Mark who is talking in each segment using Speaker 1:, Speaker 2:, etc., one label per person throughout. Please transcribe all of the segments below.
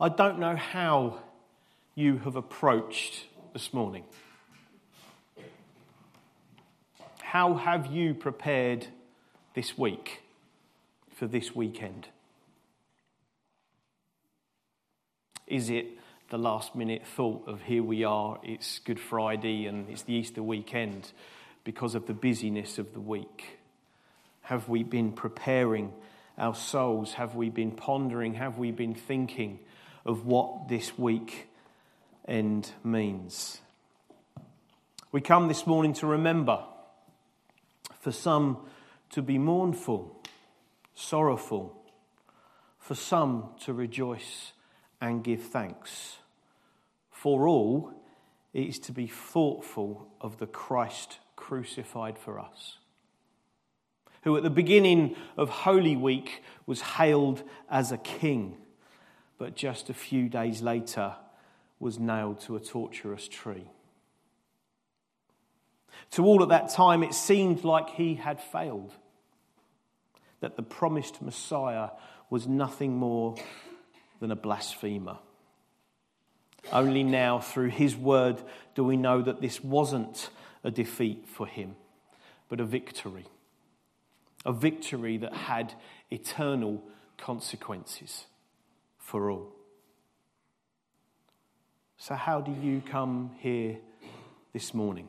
Speaker 1: I don't know how you have approached this morning. How have you prepared this week for this weekend? Is it the last minute thought of here we are, it's Good Friday and it's the Easter weekend because of the busyness of the week? Have we been preparing our souls? Have we been pondering? Have we been thinking of what this week end means? We come this morning to remember, for some to be mournful, sorrowful, for some to rejoice and give thanks. For all, it is to be thoughtful of the Christ crucified for us who at the beginning of Holy Week was hailed as a king, but just a few days later was nailed to a torturous tree. To all at that time, it seemed like he had failed, that the promised Messiah was nothing more than a blasphemer. Only now, through his word, do we know that this wasn't a defeat for him, but a victory a victory that had eternal consequences for all. So, how do you come here this morning?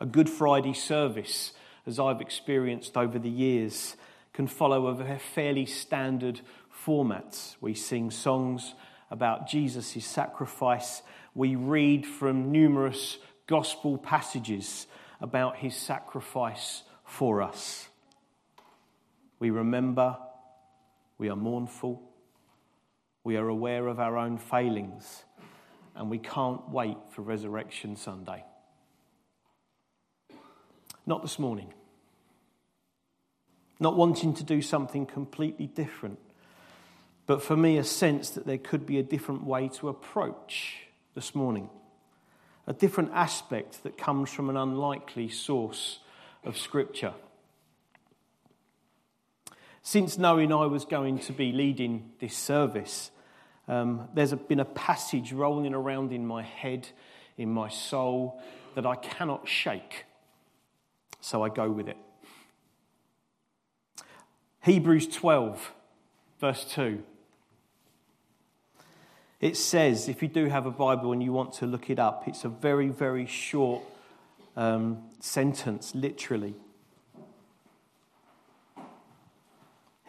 Speaker 1: A Good Friday service, as I've experienced over the years, can follow a fairly standard format. We sing songs about Jesus' sacrifice, we read from numerous gospel passages about his sacrifice for us. We remember, we are mournful, we are aware of our own failings, and we can't wait for Resurrection Sunday. Not this morning. Not wanting to do something completely different, but for me, a sense that there could be a different way to approach this morning a different aspect that comes from an unlikely source of Scripture. Since knowing I was going to be leading this service, um, there's been a passage rolling around in my head, in my soul, that I cannot shake. So I go with it. Hebrews 12, verse 2 it says, if you do have a Bible and you want to look it up, it's a very, very short um, sentence, literally.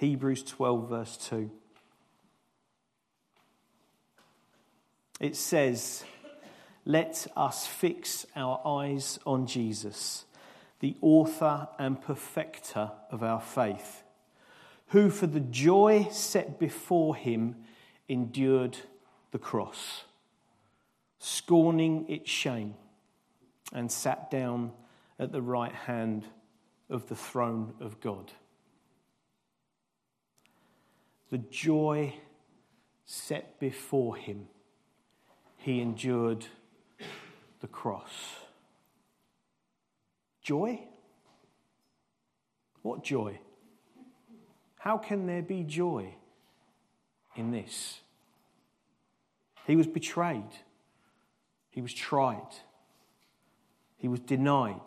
Speaker 1: Hebrews 12, verse 2. It says, Let us fix our eyes on Jesus, the author and perfecter of our faith, who for the joy set before him endured the cross, scorning its shame, and sat down at the right hand of the throne of God. The joy set before him, he endured the cross. Joy? What joy? How can there be joy in this? He was betrayed. He was tried. He was denied.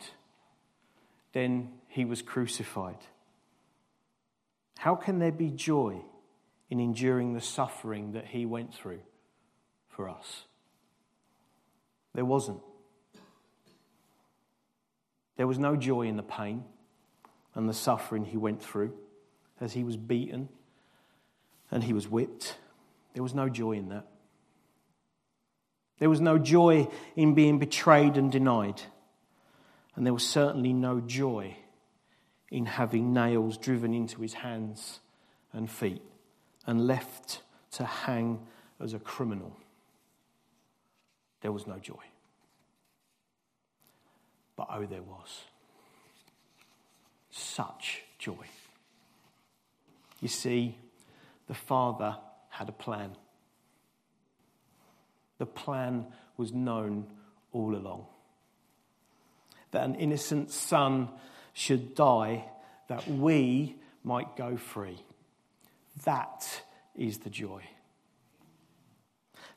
Speaker 1: Then he was crucified. How can there be joy in enduring the suffering that he went through for us? There wasn't. There was no joy in the pain and the suffering he went through as he was beaten and he was whipped. There was no joy in that. There was no joy in being betrayed and denied. And there was certainly no joy in having nails driven into his hands and feet and left to hang as a criminal. There was no joy. But oh, there was such joy. You see, the Father had a plan. The plan was known all along. That an innocent son should die that we might go free. That is the joy.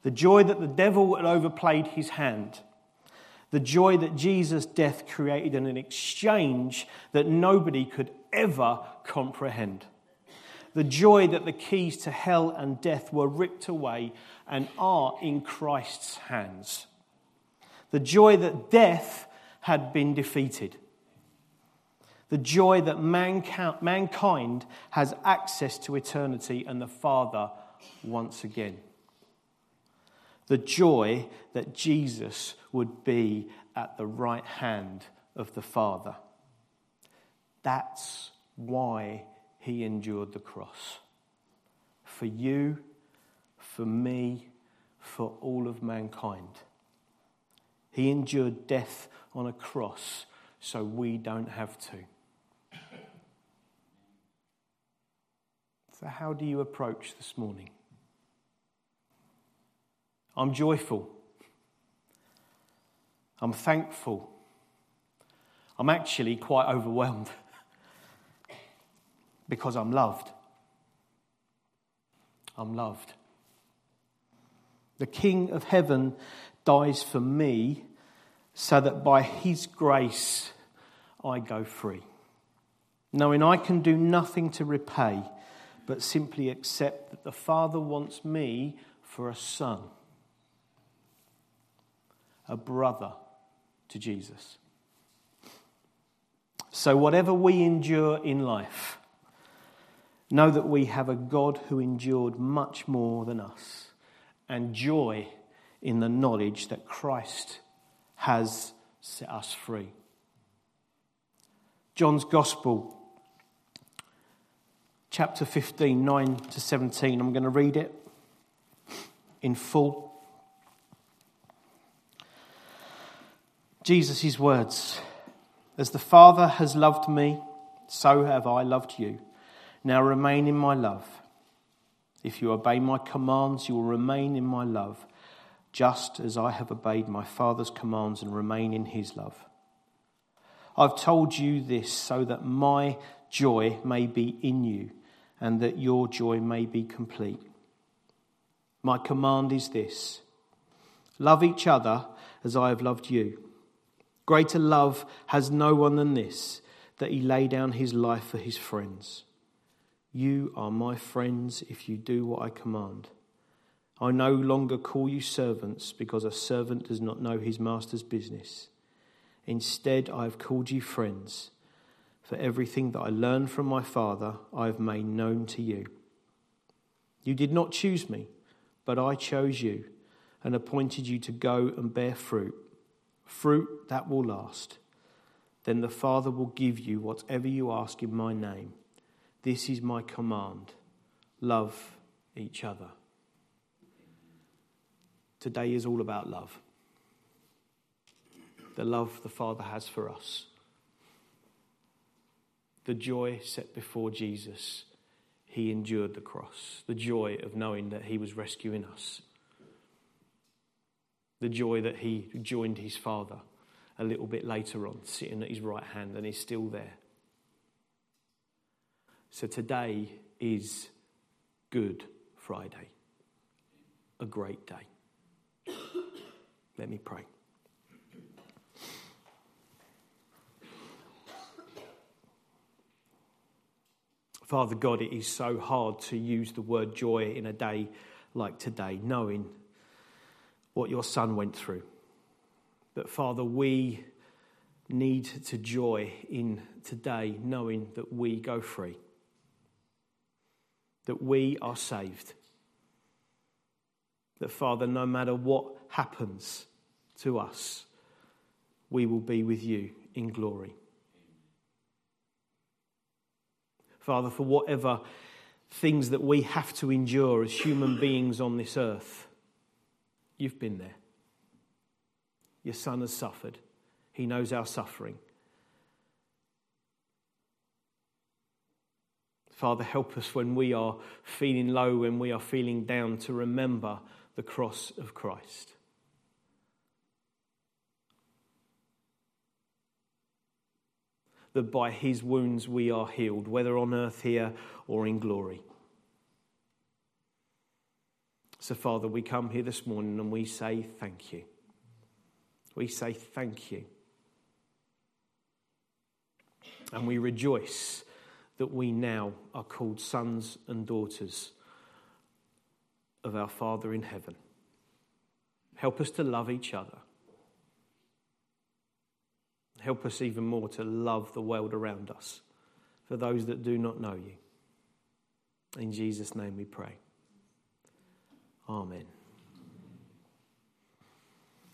Speaker 1: The joy that the devil had overplayed his hand. The joy that Jesus' death created in an exchange that nobody could ever comprehend. The joy that the keys to hell and death were ripped away and are in Christ's hands. The joy that death had been defeated. The joy that mankind has access to eternity and the Father once again. The joy that Jesus would be at the right hand of the Father. That's why he endured the cross. For you, for me, for all of mankind. He endured death on a cross so we don't have to. So, how do you approach this morning? I'm joyful. I'm thankful. I'm actually quite overwhelmed because I'm loved. I'm loved. The King of heaven dies for me so that by his grace I go free. Knowing I can do nothing to repay, but simply accept that the Father wants me for a son, a brother to Jesus. So, whatever we endure in life, know that we have a God who endured much more than us, and joy in the knowledge that Christ has set us free. John's Gospel, chapter 15, 9 to 17. I'm going to read it in full. Jesus' words As the Father has loved me, so have I loved you. Now remain in my love. If you obey my commands, you will remain in my love just as I have obeyed my Father's commands and remain in his love. I've told you this so that my joy may be in you and that your joy may be complete. My command is this love each other as I have loved you. Greater love has no one than this, that he lay down his life for his friends. You are my friends if you do what I command. I no longer call you servants because a servant does not know his master's business. Instead, I have called you friends, for everything that I learned from my Father I have made known to you. You did not choose me, but I chose you and appointed you to go and bear fruit, fruit that will last. Then the Father will give you whatever you ask in my name. This is my command love each other. Today is all about love. The love the Father has for us. The joy set before Jesus. He endured the cross. The joy of knowing that He was rescuing us. The joy that He joined His Father a little bit later on, sitting at His right hand, and He's still there. So today is Good Friday, a great day. Let me pray. Father God, it is so hard to use the word joy in a day like today, knowing what your son went through. But Father, we need to joy in today, knowing that we go free, that we are saved. That, Father, no matter what happens, to us, we will be with you in glory. Father, for whatever things that we have to endure as human beings on this earth, you've been there. Your son has suffered, he knows our suffering. Father, help us when we are feeling low, when we are feeling down, to remember the cross of Christ. That by his wounds we are healed, whether on earth here or in glory. So, Father, we come here this morning and we say thank you. We say thank you. And we rejoice that we now are called sons and daughters of our Father in heaven. Help us to love each other. Help us even more to love the world around us for those that do not know you. In Jesus' name we pray. Amen.